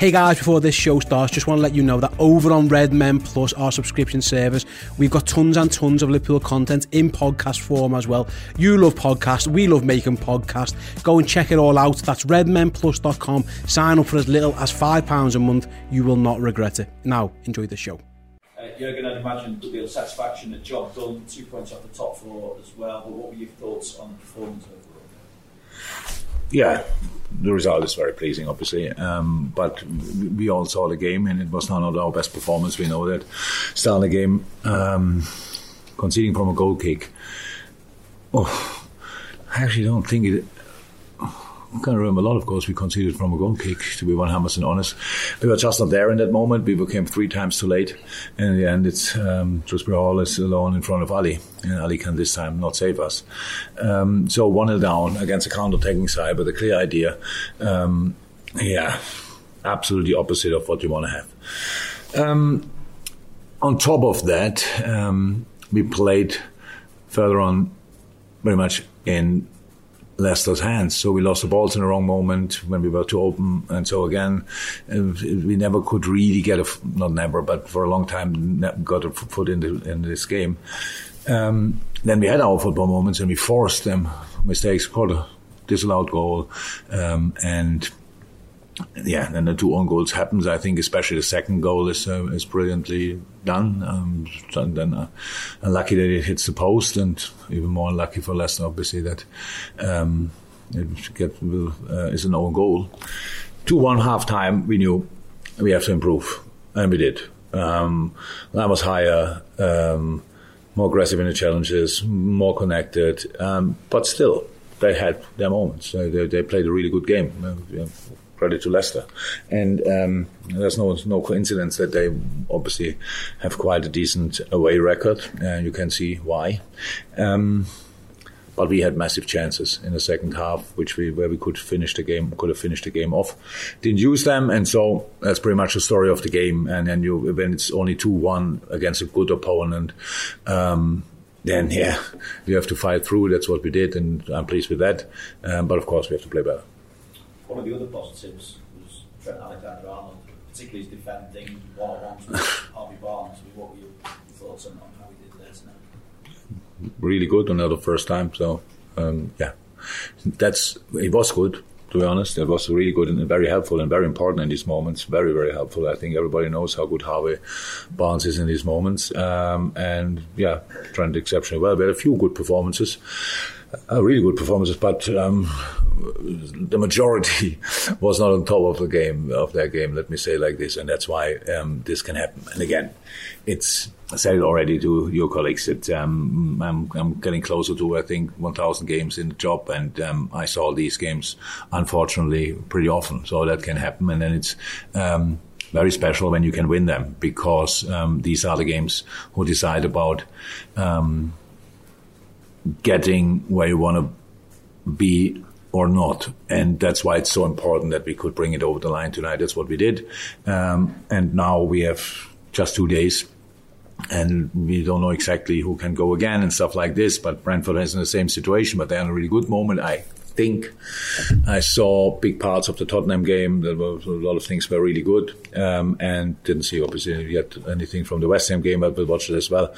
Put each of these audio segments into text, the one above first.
Hey guys, before this show starts, just want to let you know that over on Red Men Plus, our subscription service, we've got tons and tons of Liverpool content in podcast form as well. You love podcasts, we love making podcasts. Go and check it all out. That's redmenplus.com. Sign up for as little as £5 a month. You will not regret it. Now, enjoy the show. Uh, Jurgen, I'd imagine the deal of satisfaction, a job done, two points off the top four as well. But what were your thoughts on the performance overall? Yeah, the result is very pleasing, obviously. Um, but we all saw the game, and it was not our best performance. We know that. Starting the game, um, conceding from a goal kick. Oh, I actually don't think it. I can't remember a lot, of course, we conceded from a goal kick, to be 100% honest. We were just not there in that moment. We became three times too late. And in the end, it's um, Dewsbury Hall is alone in front of Ali. And Ali can this time not save us. Um, so 1 0 down against a counter attacking side with a clear idea. Um, yeah, absolutely opposite of what you want to have. Um, on top of that, um, we played further on very much in Leicester's hands. So we lost the balls in the wrong moment when we were too open. And so again, uh, we never could really get a, not never, but for a long time, got a foot in, the, in this game. Um, then we had our football moments and we forced them mistakes, called a disallowed goal. Um, and yeah, then the two own goals happens. I think especially the second goal is uh, is brilliantly done. Um, and then uh, unlucky that it hits the post, and even more unlucky for Leicester, obviously that um, it get, uh, is an own goal. Two one half time, we knew we have to improve, and we did. Um, line was higher, um, more aggressive in the challenges, more connected, um, but still they had their moments. They, they, played a really good game. Credit to Leicester. And um, there's no no coincidence that they obviously have quite a decent away record. and you can see why. Um, but we had massive chances in the second half, which we where we could finish the game, could have finished the game off. Didn't use them, and so that's pretty much the story of the game. And then you when it's only two one against a good opponent. Um, then yeah, you have to fight through. That's what we did, and I'm pleased with that. Um, but of course, we have to play better one of the other positives was Trent Alexander-Arnold, particularly his defending one-on-ones with Harvey Barnes. I mean, what were your thoughts on, how he did there tonight? Really good on the first time. So um, yeah, that's it was good. To be honest, it was really good and very helpful and very important in these moments. Very, very helpful. I think everybody knows how good Harvey Barnes is in these moments. Um, and yeah, Trent exceptionally well. We had a few good performances uh, really good performances, but um, the majority was not on top of the game of their game. Let me say like this, and that's why um, this can happen. And again, it's I said it already to your colleagues that um, I'm, I'm, getting closer to I think 1,000 games in the job, and um, I saw these games unfortunately pretty often. So that can happen, and then it's um, very special when you can win them because um, these are the games who decide about um, getting where you want to be or not. And that's why it's so important that we could bring it over the line tonight. That's what we did. Um, and now we have just two days and we don't know exactly who can go again and stuff like this. But Brentford is in the same situation, but they're in a really good moment. I think I saw big parts of the Tottenham game. There were a lot of things were really good, um, and didn't see obviously yet anything from the West Ham game, but we watched it as well.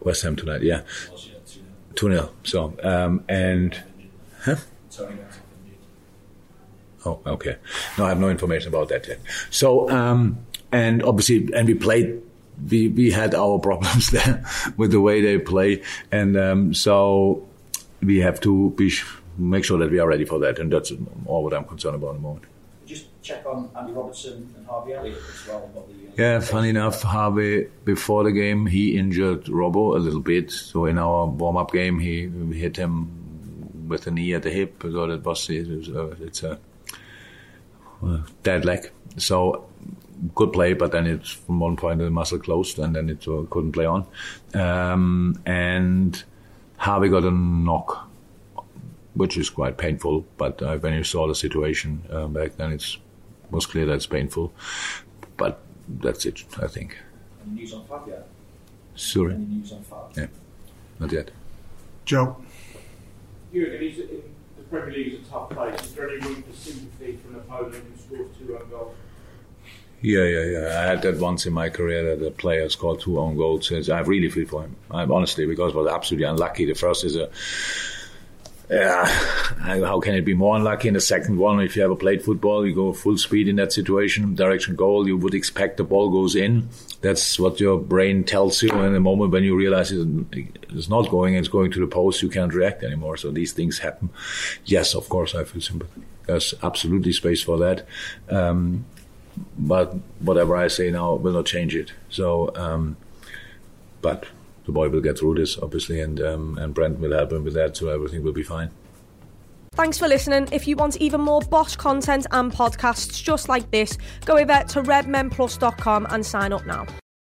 West Ham tonight, yeah. 2 0. So, um, and. Huh? Oh, okay. No, I have no information about that yet. So, um, and obviously, and we played we we had our problems there with the way they play, and um, so we have to be make sure that we are ready for that, and that's all what I'm concerned about at the moment. Check on Andy Robertson and Harvey Elliott as well. The, uh, Yeah, funny enough, Harvey before the game he injured Robbo a little bit. So in our warm up game, he hit him with a knee at the hip. So that was it was, uh, it's a dead leg. So good play, but then it's from one point the muscle closed, and then it uh, couldn't play on. Um, and Harvey got a knock, which is quite painful. But uh, when you saw the situation uh, back then, it was clear that it's painful. But that's it, I think. Any news on Fab yet? Sorry, Any news on Fab? yeah, not yet. Joe. Jurgen, he's in the Premier League is a tough place. Is there any room for sympathy from an opponent who scores two own goals? Yeah, yeah, yeah. I had that once in my career that a player scored two own goals. It's- I really feel for him. I'm honestly because it was absolutely unlucky. The first is a. Yeah, how can it be more unlucky? In the second one, if you ever played football, you go full speed in that situation, direction goal, you would expect the ball goes in. That's what your brain tells you. And the moment when you realize it's not going, it's going to the post, you can't react anymore. So these things happen. Yes, of course, I feel sympathy. There's absolutely space for that. Um, but whatever I say now will not change it. So, um, but the boy will get through this, obviously, and um, and Brent will help him with that, so everything will be fine. Thanks for listening. If you want even more Bosch content and podcasts just like this, go over to redmenplus.com and sign up now.